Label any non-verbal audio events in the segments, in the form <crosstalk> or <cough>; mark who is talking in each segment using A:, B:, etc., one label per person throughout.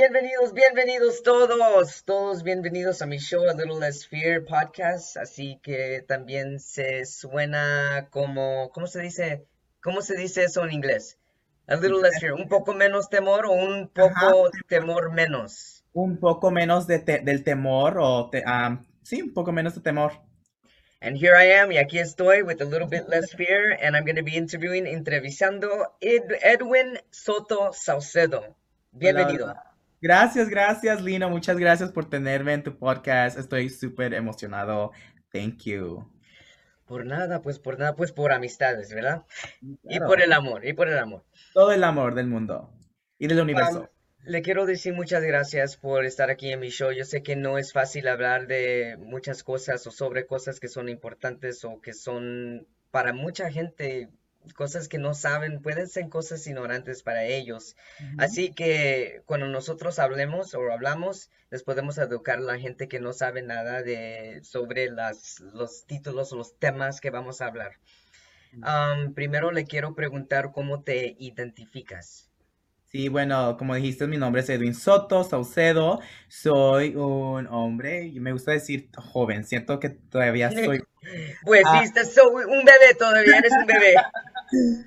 A: Bienvenidos, bienvenidos todos, todos bienvenidos a mi show A Little Less Fear podcast, así que también se suena como, ¿cómo se dice? ¿Cómo se dice eso en inglés? A little less fear, un poco menos temor o un poco temor menos.
B: Un poco menos de del temor o um, sí, un poco menos de temor.
A: And here I am, y aquí estoy with a little bit less fear, and I'm going to be interviewing, entrevistando Ed, Edwin Soto Saucedo. Bienvenido.
B: Gracias, gracias, Lino. Muchas gracias por tenerme en tu podcast. Estoy súper emocionado. Thank you.
A: Por nada, pues por nada, pues por amistades, ¿verdad? Y por el amor, y por el amor.
B: Todo el amor del mundo y del universo.
A: le quiero decir muchas gracias por estar aquí en mi show. Yo sé que no es fácil hablar de muchas cosas o sobre cosas que son importantes o que son para mucha gente cosas que no saben, pueden ser cosas ignorantes para ellos. Así que cuando nosotros hablemos o hablamos, les podemos educar a la gente que no sabe nada de, sobre las, los títulos o los temas que vamos a hablar. primero le quiero preguntar cómo te identificas.
B: Sí, bueno, como dijiste, mi nombre es Edwin Soto Saucedo. Soy un hombre, y me gusta decir joven, siento que todavía <laughs> soy.
A: Pues sí, ah. estás un bebé todavía, eres un bebé.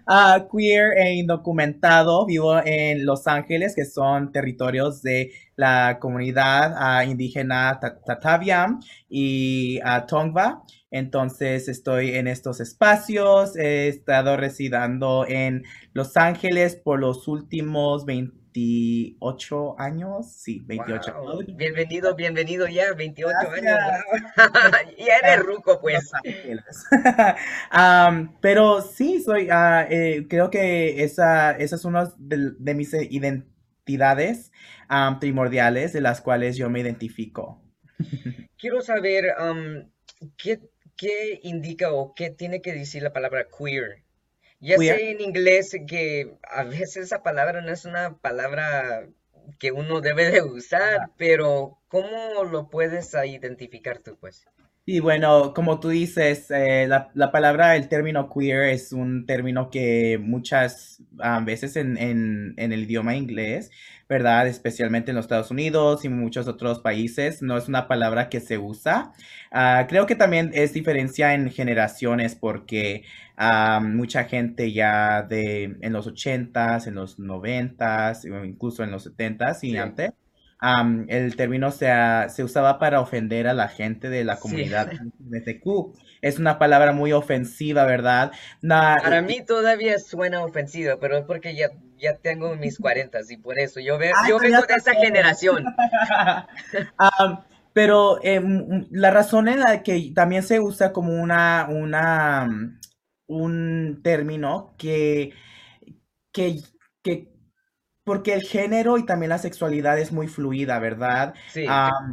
B: Uh, <laughs> queer e indocumentado, vivo en Los Ángeles, que son territorios de la comunidad uh, indígena Tataviam y uh, Tongva. Entonces estoy en estos espacios, he estado residiendo en Los Ángeles por los últimos 28 años, sí, 28
A: años. Bienvenido, bienvenido ya, 28 años. <laughs> ya eres ruco, pues. <laughs>
B: pero sí, soy, ah, eh, creo que esa, esa es una de, mis identidades primordiales de las cuales yo me identifico. <laughs>
A: Quiero saber, ¿qué, ¿qué indica o qué tiene que decir la palabra queer? Ya sé en inglés que a veces esa palabra no es una palabra que uno debe de usar, pero ¿cómo lo puedes identificar tú, pues?
B: Y bueno, como tú dices, eh, la, la, palabra, el término queer es un término que muchas ah, veces en, en, en, el idioma inglés, ¿verdad? Especialmente en los Estados Unidos y muchos otros países, no es una palabra que se usa. Ah, creo que también es diferencia en generaciones porque mucha gente ya de en los 80s, en los 90s, incluso en los 70s y antes. El término se, se, usaba para ofender a la gente de la comunidad LGBTQ. Es una palabra muy ofensiva, ¿verdad?
A: para mí todavía suena ofensiva, pero es porque ya, ya tengo mis 40 y por eso yo, veo, yo vengo de esa generación. <laughs>
B: pero em, la razón en la que también se usa como una, una un término que, que, que, porque el género y también la sexualidad es muy fluida, ¿verdad? Sí.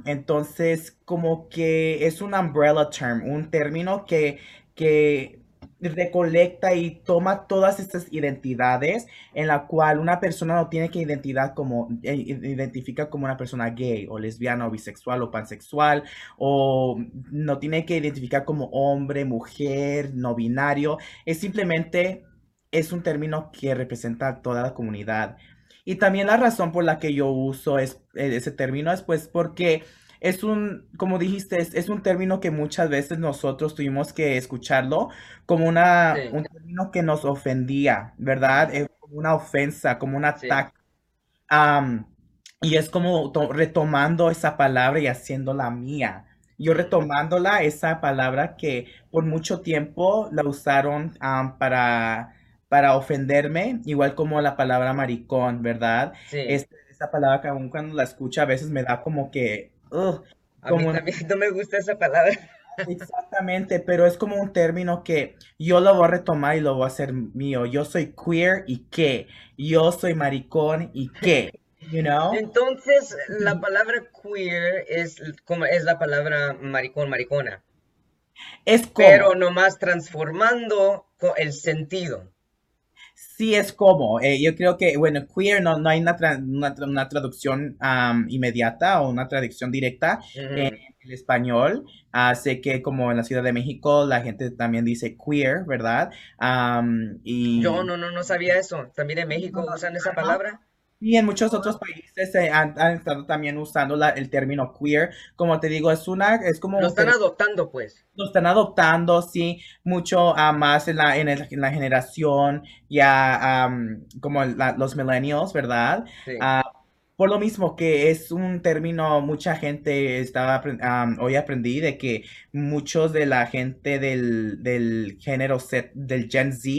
B: entonces, como que es un umbrella term, un término que, que recolecta y toma todas estas identidades en la cual una persona no tiene que identidad como eh, identifica como una persona gay o lesbiana o bisexual o pansexual o no tiene que identificar como hombre, mujer, no binario, es simplemente es un término que representa a toda la comunidad. Y también la razón por la que yo uso es, eh, ese término es pues porque es un, como dijiste, es, un término que muchas veces nosotros tuvimos que escucharlo como una, un término que nos ofendía, ¿verdad? Es como una ofensa, como un ataque. y es como retomando esa palabra y haciéndola mía. Yo retomándola, esa palabra que por mucho tiempo la usaron para, para ofenderme, igual como la palabra maricón, ¿verdad? Sí. esa palabra que aún cuando la escucho a veces me da como que
A: a mí también <laughs> no me gusta esa palabra.
B: Exactamente, pero es como un término que yo lo voy a retomar y lo voy a hacer mío. Yo soy queer y qué. Yo soy maricón y qué. You know?
A: Entonces, la palabra queer es como es la palabra maricón, maricona. Es como. Pero nomás transformando el sentido
B: sí es como, eh, yo creo que, bueno, queer no, no hay una, una, traducción inmediata o una traducción directa en el español. Sé que como en la Ciudad de México la gente también dice queer, ¿verdad?
A: y... Yo no, no, no sabía eso. ¿También en México usan esa palabra?
B: Y en muchos otros países se han, han estado también usando la- el término queer. Como te digo, es una, es como
A: Lo están adoptando, pues.
B: lo están adoptando, sí, mucho ah, más en la, en el- en la generación ya am, como la- los millennials, ¿verdad?
A: Sí,
B: Ah, por lo mismo que es un término, mucha gente estaba, am, hoy aprendí de que muchos de la gente del, del género Z, del Gen Z.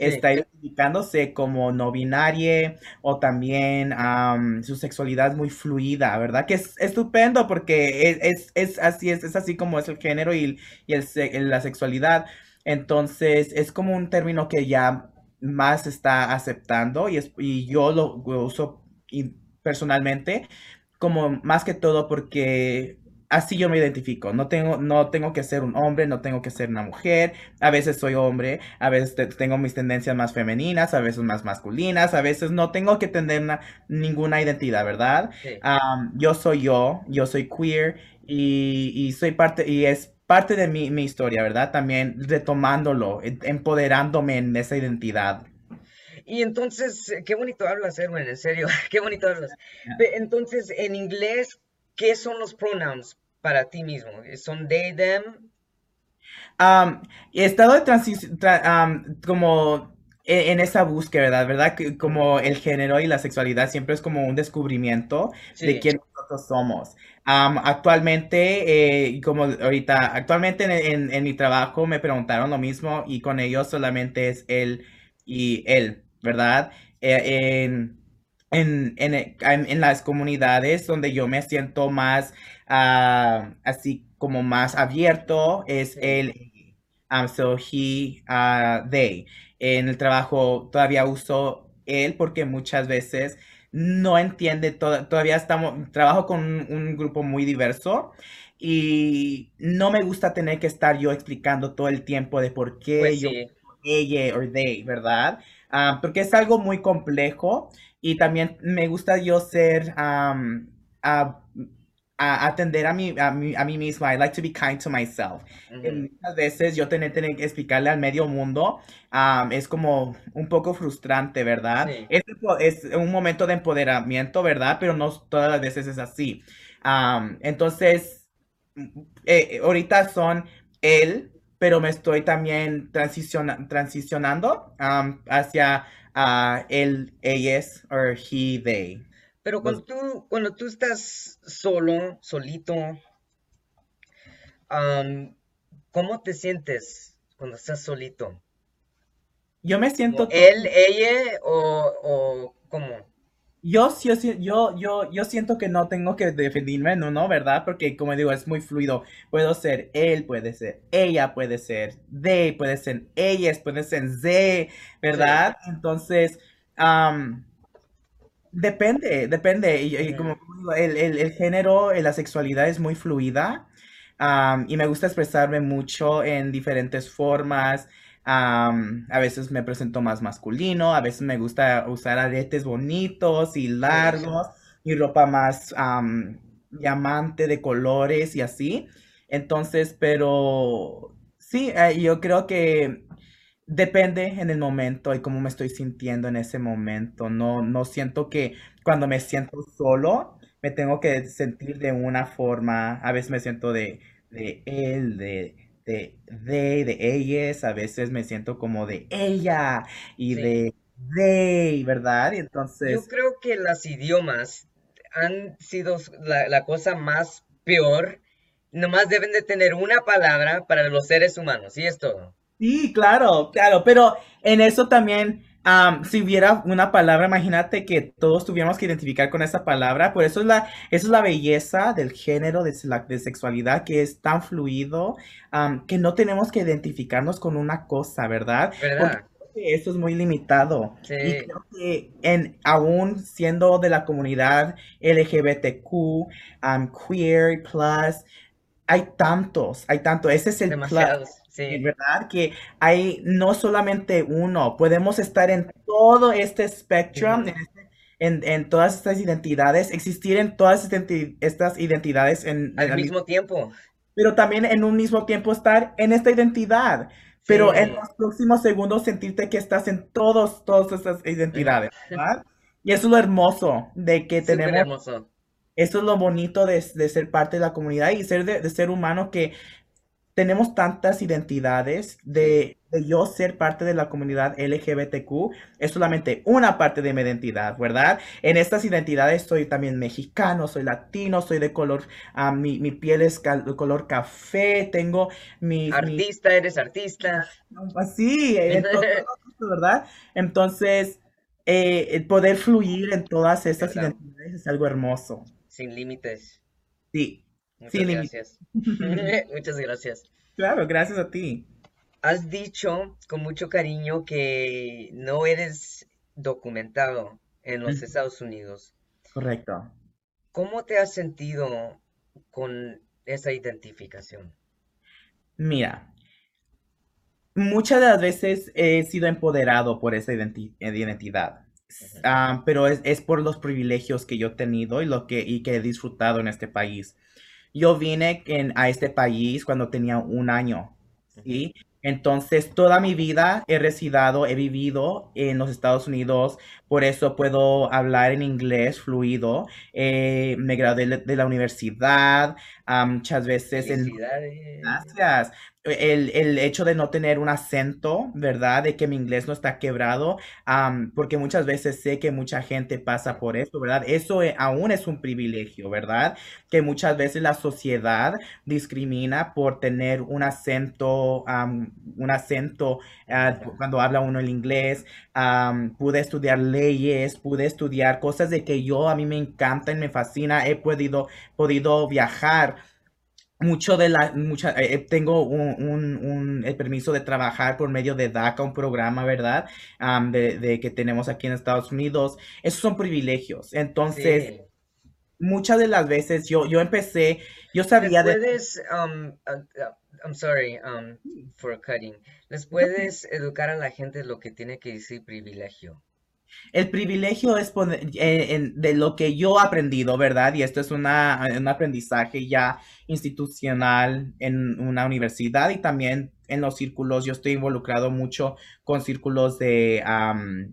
B: está identificándose como no binaria o también am, su sexualidad muy fluida, ¿verdad? Que es estupendo porque es, es, así, es, es así como es el género y, el la sexualidad. Entonces, es como un término que ya más está aceptando y, es, y yo lo, uso personalmente como más que todo porque así yo me identifico. No tengo, no tengo que ser un hombre, no tengo que ser una mujer. A veces soy hombre, a veces te- tengo mis tendencias más femeninas, a veces más masculinas, a veces no tengo que tener una- ninguna identidad, ¿verdad?
A: sí.
B: Yo soy yo, yo soy queer y, y soy parte, y es parte de mi, mi historia, ¿verdad? También retomándolo, em- empoderándome en esa identidad.
A: Y entonces, qué bonito hablas, Erwin, en serio, <laughs> qué bonito hablas. Entonces, en inglés, ¿qué son los pronouns para ti mismo? ¿Son they, them?
B: He estado de transi- tra- am, como e- en esa búsqueda, ¿verdad? ¿Verdad? Como el género y la sexualidad siempre es como un descubrimiento de quién nosotros somos. Am, actualmente, eh, como ahorita, actualmente en, en- en mi trabajo me preguntaron lo mismo y con ellos solamente es él y él, ¿verdad? Eh, en, en, en, en- las comunidades donde yo me siento más ah, así como más abierto es él. Um, so he, uh, they. En el trabajo todavía uso él porque muchas veces no entiende, to- todavía estamos, trabajo con un, un grupo muy diverso y no me gusta tener que estar yo explicando todo el tiempo de por qué
A: pues
B: yo
A: sí,
B: ella o they, ¿verdad? Ah, porque es algo muy complejo y también me gusta yo ser, am, a, a atender a mí, a mí, a mí misma. I like to be kind to myself. Muchas veces yo tener, tener que explicarle al medio mundo am, es como un poco frustrante, ¿verdad?
A: sí.
B: Es, es un momento de empoderamiento, ¿verdad? Pero no todas las veces es así. Am, entonces, eh, ahorita son él, pero me estoy también transiciona- transicionando am, hacia ah, él, ellas, o he, they.
A: Pero
B: Los-
A: cuando tú, cuando tú estás solo, solito, am, ¿cómo te sientes cuando estás solito?
B: yo me
A: ¿Como
B: siento
A: él, ella o, o cómo?
B: Yo, yo, yo, yo, yo siento que no tengo que definirme, no, no, ¿verdad? Porque como digo, es muy fluido. Puedo ser él, puede ser ella, puede ser they, puede ser ellas, puede ser
A: Sí,
B: ¿verdad? Entonces, depende, depende. Y, y
A: ujú,
B: como digo, el, el, el género, eh, la sexualidad es muy fluida. y me gusta expresarme mucho en diferentes formas. Am, a veces me presento más masculino, a veces me gusta usar aretes bonitos y largos y ropa más am, llamante de colores y así. Entonces, pero sí, eh, yo creo que depende en el momento y cómo me estoy sintiendo en ese momento. No, no siento que cuando me siento solo me tengo que sentir de una forma. A veces me siento de, de él, de, de, de, de ellas, a veces me siento como de ella y
A: sí.
B: de they, ¿verdad? Y
A: Yo
B: entonces,
A: creo que los idiomas han sido la cosa más peor. Nomás deben de tener una palabra para los seres humanos, y es todo.
B: sí, claro, claro, pero en eso también, am, si hubiera una palabra, imagínate que todos tuviéramos que identificar con esa palabra, por eso es la, eso es la belleza del género, de, la, de sexualidad, que es tan fluido, am, que no tenemos que identificarnos con una cosa, ¿verdad? Porque
A: ¿Verdad?
B: creo que eso es muy limitado. Y creo que en, aún siendo de la comunidad LGBTQ, am, queer, plus, hay tantos, hay tanto, ese es el plus.
A: demasiados.
B: Sí,
A: Sí,
B: ¿verdad? Que hay no solamente uno, podemos estar en todo este spectrum,
A: ujú,
B: en, este- en- en todas estas identidades, existir en todas estas identidades en, en
A: Al
B: al mismo
A: tiempo.
B: pero también en un mismo tiempo estar en esta identidad, pero en
A: Sí,
B: los próximos segundos sentirte que estás en todos, todas estas identidades, <laughs> ¿verdad? Y eso es lo hermoso de que
A: Súper
B: tenemos,
A: hermoso.
B: eso es lo bonito de, de ser parte de la comunidad y ser de, de ser humano que tenemos tantas identidades de, de yo ser parte de la comunidad LGBTQ, es solamente una parte de mi identidad, ¿verdad? En estas identidades soy también mexicano, soy latino, soy de color, ah, mi, mi piel es de color café, tengo mis,
A: artista, eres artista.
B: así, todo, <laughs> ¿verdad? Entonces, eh, el poder fluir en todas estas identidades es algo hermoso.
A: Sin límites.
B: Sí,
A: Muchas gracias. <laughs> <laughs> Muchas gracias.
B: Claro, gracias a ti.
A: Has dicho con mucho cariño que no eres documentado en los Estados Unidos.
B: Correcto.
A: ¿Cómo te has sentido con esa identificación?
B: Mira, muchas de las veces he sido empoderado por esa identi- identidad, ah, pero es, es por los privilegios que yo he tenido y lo que, y que he disfrutado en este país. Yo vine en- a este país cuando tenía un año. ¿sí? Entonces, toda mi vida he residido, he vivido en los Estados Unidos, por eso puedo hablar en inglés fluido. Eh, me gradué de la universidad, muchas veces en. Gracias. El, el hecho de no tener un acento, ¿verdad? De que mi inglés no está quebrado, am, porque muchas veces sé que mucha gente pasa por eso, ¿verdad? Eso eh, aún es un privilegio, ¿verdad? Que muchas veces la sociedad discrimina por tener un acento, am, un acento
A: ya.
B: cuando habla uno el inglés. Am, pude estudiar leyes, pude estudiar cosas de que yo a mí me encantan, me fascina, he podido, podido viajar mucho de la, mucha, eh, tengo un, un- un- el permiso de trabajar por medio de DACA, un programa, ¿verdad? Am, de, de que tenemos aquí en Estados Unidos. Esos son privilegios. Entonces,
A: Sí.
B: muchas de las veces yo, yo empecé, yo
A: ¿Les
B: sabía de...
A: puedes, um, uh, I'm sorry, um, for cutting. ¿Les puedes educar a la gente lo que tiene que decir privilegio?
B: El privilegio es poner, eh, en- de lo que yo he aprendido, ¿verdad? Y esto es un aprendizaje ya institucional en una universidad y también en los círculos. Yo estoy involucrado mucho con círculos de,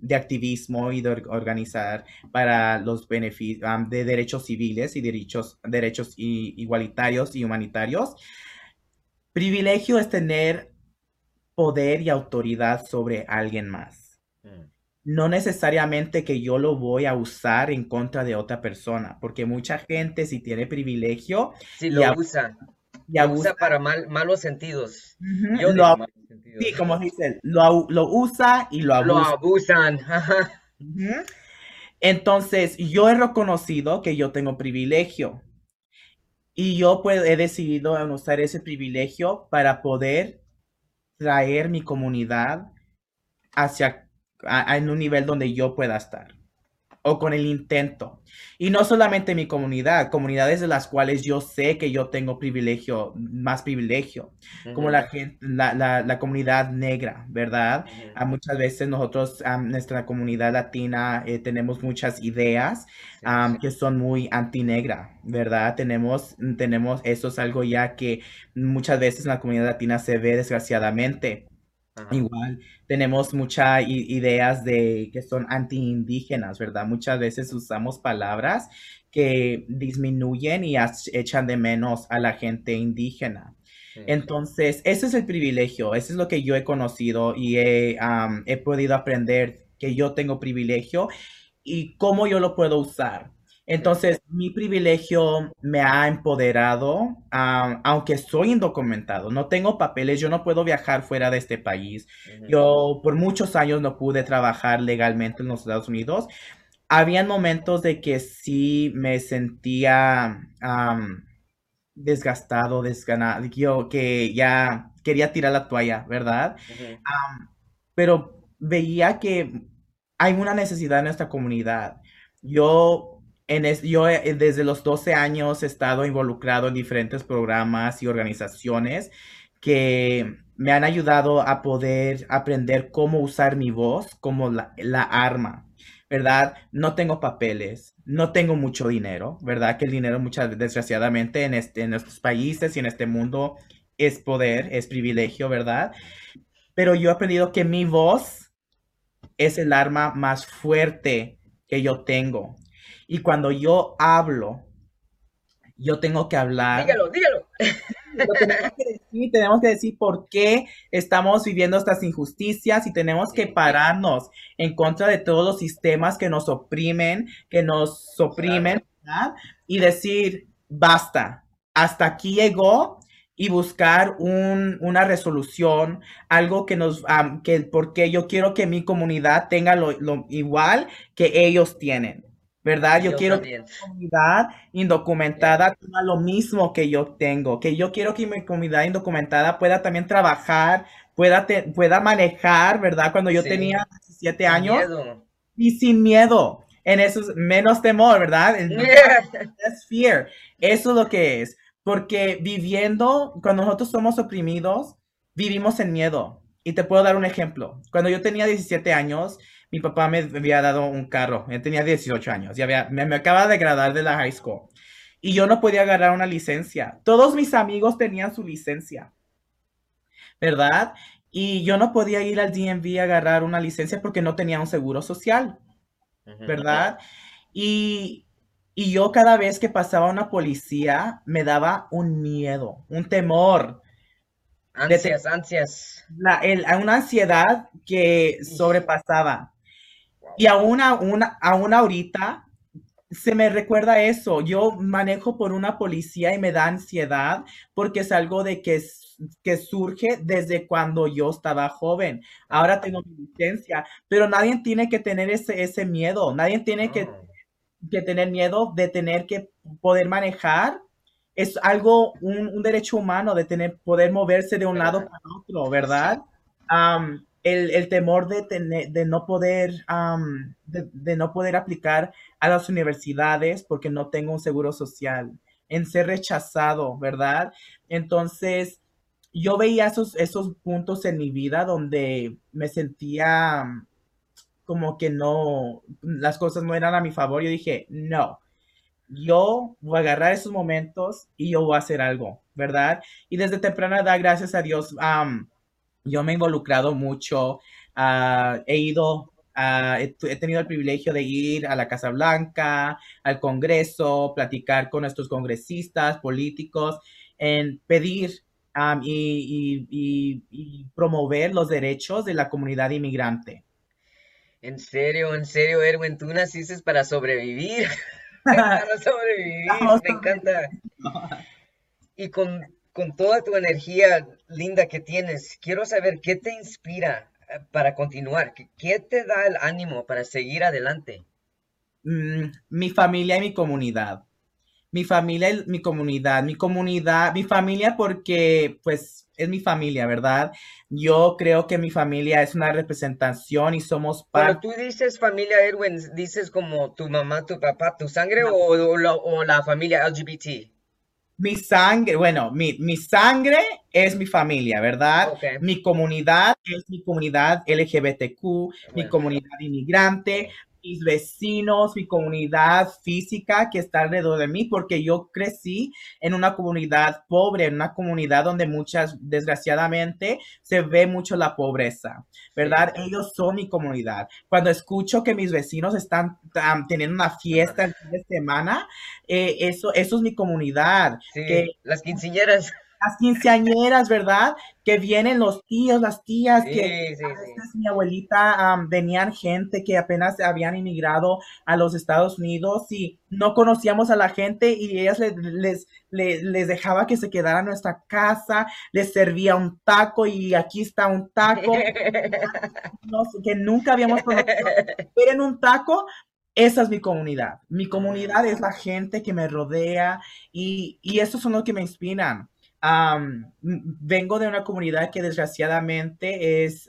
B: de activismo y de or- organizar para los beneficios de derechos civiles y derechos, derechos i- igualitarios y humanitarios. Privilegio es tener poder y autoridad sobre alguien más. No necesariamente que yo lo voy a usar en contra de otra persona, porque mucha gente si tiene privilegio
A: Sí,
B: y,
A: lo usa.
B: y
A: Lo usa para mal, malos sentidos. Yo
B: lo,
A: digo
B: ab-
A: malos sentidos.
B: sí, como dicen, lo, lo usa y lo
A: Lo
B: abusa.
A: abusan. <laughs> ajá.
B: Ujú. Entonces, yo he reconocido que yo tengo privilegio y yo pues, he decidido usar ese privilegio para poder traer mi comunidad hacia a- a- en un nivel donde yo pueda estar. o con el intento. Y no solamente mi comunidad, comunidades de las cuales yo sé que yo tengo privilegio, más privilegio, como la gente, la, la- la comunidad negra, ¿verdad?
A: ujú.
B: Ah, muchas veces nosotros, ah, nuestra comunidad latina, eh, tenemos muchas ideas
A: Sí,
B: am, que son muy antinegra, ¿verdad? Tenemos, tenemos, eso es algo ya que muchas veces en la comunidad latina se ve desgraciadamente.
A: ajá.
B: Igual tenemos muchas ideas de que son antiindígenas, ¿verdad? Muchas veces usamos palabras que disminuyen y echan de menos a la gente indígena. Entonces, ese es el privilegio, eso es lo que yo he conocido y he podido aprender que yo tengo privilegio y cómo yo lo puedo usar. Entonces, mi privilegio me ha empoderado, aunque soy indocumentado, no tengo papeles, yo no puedo viajar fuera de este país. Yo por muchos años no pude trabajar legalmente en los Estados Unidos. Habían momentos de que sí me sentía am, desgastado, desganado, yo que ya quería tirar la toalla, ¿verdad? pero veía que hay una necesidad en nuestra comunidad. Yo, en es- yo eh, desde los 12 años he estado involucrado en diferentes programas y organizaciones que me han ayudado a poder aprender cómo usar mi voz como la, la arma, ¿verdad? No tengo papeles, no tengo mucho dinero, ¿verdad? Que el dinero muchas desgraciadamente en este, en estos países y en este mundo es poder, es privilegio, ¿verdad? Pero yo he aprendido que mi voz es el arma más fuerte que yo tengo. Y cuando yo hablo, yo tengo que hablar.
A: Dígalo, dígalo.
B: tenemos que decir, tenemos que decir por qué estamos viviendo estas injusticias y tenemos que pararnos en contra de todos los sistemas que nos oprimen, que nos oprimen, ¿verdad? Y decir, basta, hasta aquí llegó y buscar un, una resolución, algo que nos, que porque yo quiero que mi comunidad tenga lo, lo igual que ellos tienen. ¿Verdad? Yo, quiero que mi comunidad indocumentada tenga lo mismo que yo tengo, que yo quiero que mi comunidad indocumentada pueda también trabajar, pueda, pueda manejar, ¿verdad? Cuando yo tenía 17 años y sin miedo, en eso menos temor, ¿verdad? fear. Eso es lo que es, porque viviendo, cuando nosotros somos oprimidos, vivimos en miedo. Y te puedo dar un ejemplo. Cuando yo tenía 17 años, mi papá me había dado un carro. Él tenía 18 años y había, me, acaba de graduar de la high school. Y yo no podía agarrar una licencia. Todos mis amigos tenían su licencia. ¿Verdad? Y yo no podía ir al DMV a agarrar una licencia porque no tenía un seguro social. ¿Verdad? Y, y yo cada vez que pasaba una policía me daba un miedo, un temor.
A: Ansias, ansias.
B: La, una ansiedad que sobrepasaba. Y aún, aún, aún ahorita se me recuerda eso. Yo manejo por una policía y me da ansiedad porque es algo de que, que surge desde cuando yo estaba joven. Ahora tengo mi licencia, pero nadie tiene que tener ese, ese miedo. Nadie tiene que, que tener miedo de tener que poder manejar. Es algo, un, un derecho humano de tener, poder moverse de un lado para otro, ¿verdad? El, temor de, tener, de no poder de, no poder aplicar a las universidades porque no tengo un seguro social, en ser rechazado, ¿verdad? Entonces, yo veía esos, esos puntos en mi vida donde me sentía como que no, las cosas no eran a mi favor. Yo dije, no, yo voy a agarrar esos momentos y yo voy a hacer algo, ¿verdad? Y desde temprana edad, gracias a Dios, yo me he involucrado mucho, ah, he ido, uh, he, tenido el privilegio de ir a la Casa Blanca, al Congreso, platicar con nuestros congresistas, políticos, en pedir y, promover los derechos de la comunidad inmigrante.
A: En serio, en serio, Erwin, tú naciste para sobrevivir. <laughs> <laughs> para sobrevivir, me encanta. Y con con toda tu energía linda que tienes, quiero saber qué te inspira eh, para continuar, qué te da el ánimo para seguir adelante.
B: Mm, mi familia y mi comunidad. Mi familia y mi comunidad. Mi comunidad, mi familia porque pues es mi familia, ¿verdad? Yo creo que mi familia es una representación y somos
A: parte. Cuando tú dices familia, Erwin, ¿dices como tu mamá, tu papá, tu sangre o, o la familia LGBT?
B: Mi sangre, bueno, mi, mi, sangre es mi familia, ¿verdad? Mi comunidad es mi comunidad LGBTQ, mi comunidad inmigrante, mis vecinos, mi comunidad física que está alrededor de mí, porque yo crecí en una comunidad pobre, en una comunidad donde muchas, desgraciadamente, se ve mucho la pobreza, ¿verdad? Ellos son mi comunidad. Cuando escucho que mis vecinos están teniendo una fiesta el fin de semana, eh, eso, eso es mi comunidad.
A: que, las quinceañeras
B: las quinceañeras, ¿verdad? Que vienen los tíos, las tías, que a veces mi abuelita venían gente que apenas habían inmigrado a los Estados Unidos y no conocíamos a la gente y ellas les, les, dejaba que se quedara en nuestra casa, les servía un taco y aquí está un taco <laughs> que nunca habíamos conocido. Pero en un taco, esa es mi comunidad. Mi comunidad es la gente que me rodea y, y esos son los que me inspiran vengo de una comunidad que desgraciadamente es,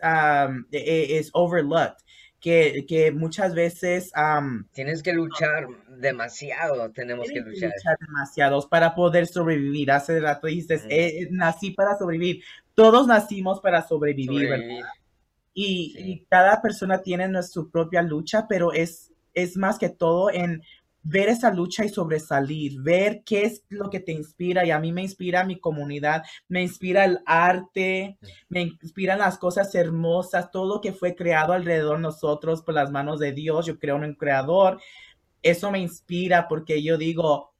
B: e, es overlooked. Que, que, muchas veces...
A: Tienes que luchar demasiado, tenemos que luchar.
B: demasiado para poder sobrevivir. Hace rato dijiste, eh, nací para sobrevivir. Todos nacimos para sobrevivir, Y, y, cada persona tiene su propia lucha, pero es, es más que todo en ver esa lucha y sobresalir, ver qué es lo que te inspira y a mí me inspira mi comunidad, me inspira el arte, me inspiran las cosas hermosas, todo lo que fue creado alrededor de nosotros por las manos de Dios, yo creo en un creador, eso me inspira porque yo digo,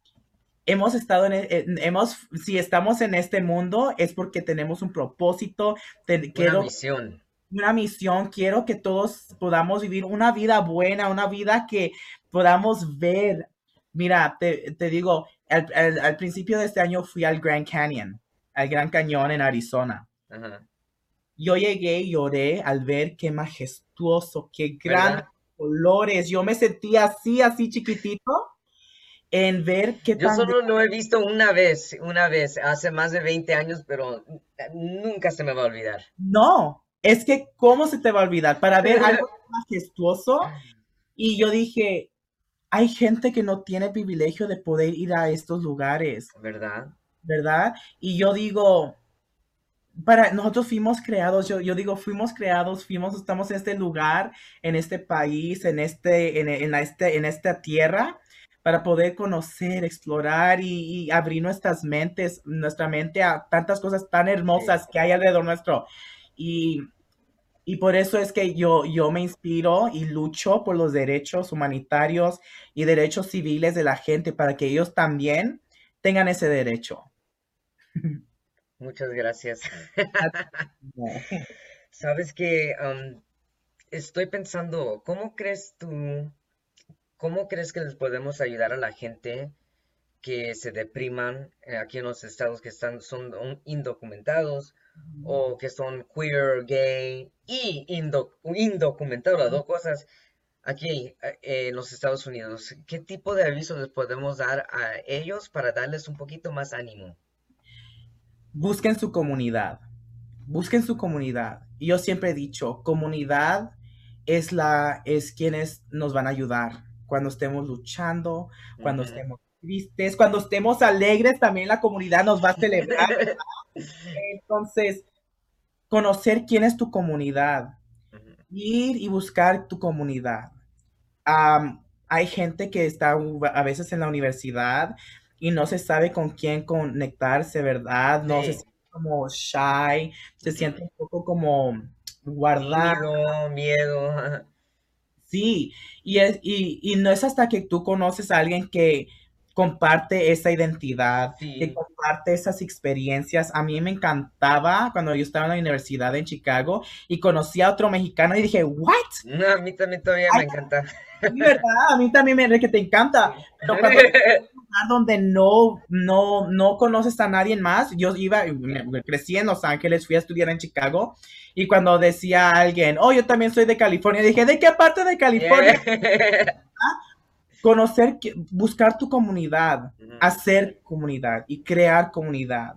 B: hemos estado en, hemos, si estamos en este mundo es porque tenemos un propósito,
A: una misión.
B: Una misión, quiero que todos podamos vivir una vida buena, una vida que podamos ver. Mira, te, digo, al, principio de este año fui al Grand Canyon, al Gran Cañón en Arizona. Yo llegué y lloré al ver qué majestuoso, qué gran colores. Yo me sentía así, así chiquitito en ver qué
A: Yo solo lo he visto una vez, una vez, hace más de 20 años, pero nunca se me va a olvidar.
B: No, es que ¿cómo se te va a olvidar? Para ver algo majestuoso. Y yo dije, hay gente que no tiene privilegio de poder ir a estos lugares.
A: ¿Verdad?
B: ¿Verdad? Y yo digo, para nosotros fuimos creados, yo, yo digo, fuimos creados, fuimos, estamos en este lugar, en este país, en este, en, este, en esta tierra, para poder conocer, explorar y, abrir nuestras mentes, nuestra mente a tantas cosas tan hermosas que hay alrededor nuestro. Y, y por eso es que yo, yo me inspiro y lucho por los derechos humanitarios y derechos civiles de la gente para que ellos también tengan ese derecho. <laughs>
A: Muchas gracias. <laughs> Sabes que estoy pensando, ¿cómo crees tú ¿Cómo crees que les podemos ayudar a la gente que se depriman eh, aquí en los estados que están, son indocumentados o que son queer, gay y indocumentados, las dos cosas aquí eh, en los Estados Unidos? ¿Qué tipo de aviso les podemos dar a ellos para darles un poquito más ánimo?
B: Busquen su comunidad, busquen su comunidad. Yo siempre he dicho, comunidad es la es quienes nos van a ayudar cuando estemos luchando, cuando estemos tristes, cuando estemos alegres, también la comunidad nos va a celebrar. <laughs> Entonces, conocer quién es tu comunidad, ir y buscar tu comunidad. hay gente que está a veces en la universidad y no se sabe con quién conectarse, ¿verdad? No se siente como shy, se siente un poco como guardado.
A: Miedo, miedo. <laughs>
B: Sí, y, es, y, no es hasta que tú conoces a alguien que comparte esa identidad, que comparte esas experiencias. A mí me encantaba cuando yo estaba en la universidad en Chicago y conocí a otro mexicano y dije, ¿what?
A: No, a mí también todavía me encanta.
B: ¿Verdad? A mí también me que te encanta. Pero cuando <laughs> donde no, no, no conoces a nadie más, yo iba, crecí en Los Ángeles, fui a estudiar en Chicago y cuando decía alguien, oh, yo también soy de California, dije, ¿de qué parte de California? <laughs> Conocer, buscar tu comunidad, hacer comunidad y crear comunidad.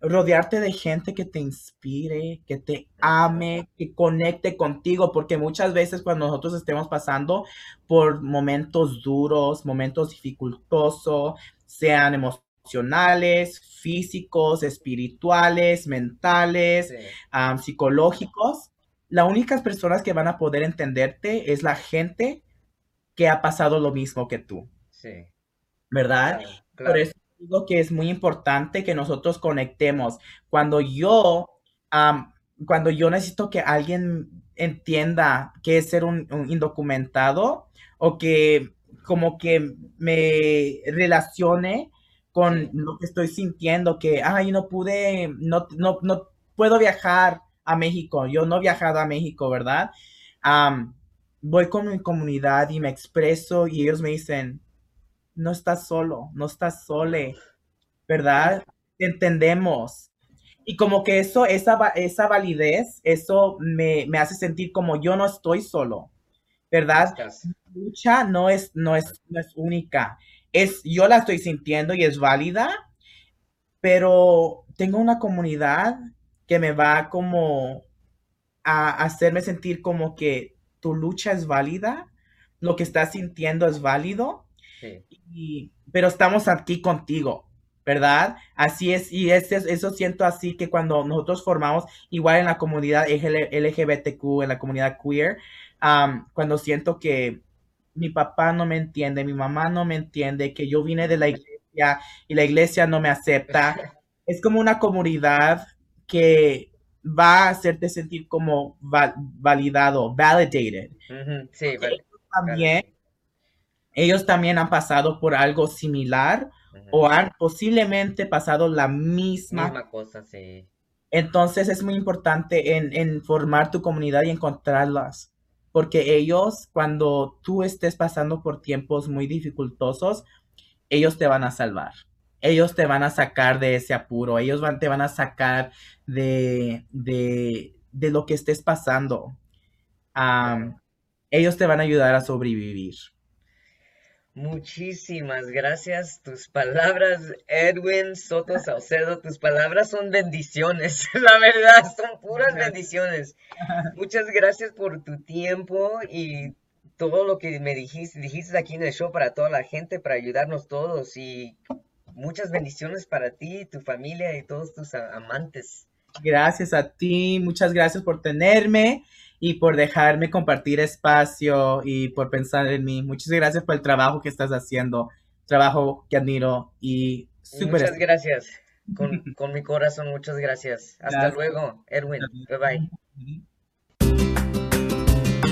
B: rodearte de gente que te inspire, que te ame, que conecte contigo, porque muchas veces cuando nosotros estemos pasando por momentos duros, momentos dificultosos, sean emocionales, físicos, espirituales, mentales, psicológicos, las únicas personas que van a poder entenderte es la gente que ha pasado lo mismo que tú. Sí. ¿Verdad? Por eso digo que es muy importante que nosotros conectemos. Cuando yo, cuando yo necesito que alguien entienda qué es ser un indocumentado o que como que me relacione con lo que estoy sintiendo, que, ay, no pude, no, no, no puedo viajar a México, yo no he viajado a México, ¿verdad? Voy con mi comunidad y me expreso y ellos me dicen, no estás solo, no estás sole, ¿verdad? Entendemos. Y como que eso, esa, esa validez, eso me, me hace sentir como yo no estoy solo, ¿verdad? lucha no es, no es, no es única es, yo la estoy sintiendo y es válida, pero tengo una comunidad que me va como a hacerme sentir como que tu lucha es válida, lo que estás sintiendo es válido, pero estamos aquí contigo, ¿verdad? Así es, y eso siento así que cuando nosotros formamos, igual en la comunidad LGBTQ, en la comunidad queer, cuando siento que mi papá no me entiende, mi mamá no me entiende, que yo vine de la iglesia y la iglesia no me acepta. <laughs> Es como una comunidad que va a hacerte sentir como validado, validated. Sí, también, ellos también han pasado por algo similar o han posiblemente pasado la misma,
A: misma cosa, sí.
B: Entonces es muy importante en, formar tu comunidad y encontrarlas, porque ellos, cuando tú estés pasando por tiempos muy dificultosos, ellos te van a salvar. Ellos te van a sacar de ese apuro, ellos van, te van a sacar de, de, lo que estés pasando. ellos te van a ayudar a sobrevivir.
A: Muchísimas gracias. Tus palabras, Edwin Soto Saucedo, tus palabras son bendiciones. <laughs> La verdad, son puras bendiciones. <laughs> Muchas gracias por tu tiempo y todo lo que me dijiste, dijiste aquí en el show para toda la gente, para ayudarnos todos. Y muchas bendiciones para ti, tu familia y todos tus amantes.
B: Gracias a ti, muchas gracias por tenerme y por dejarme compartir espacio y por pensar en mí. Muchas gracias por el trabajo que estás haciendo, trabajo que admiro y
A: súper. Muchas gracias. Con, <laughs> con, mi corazón, muchas gracias. Hasta luego, Erwin. Bye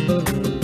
A: bye.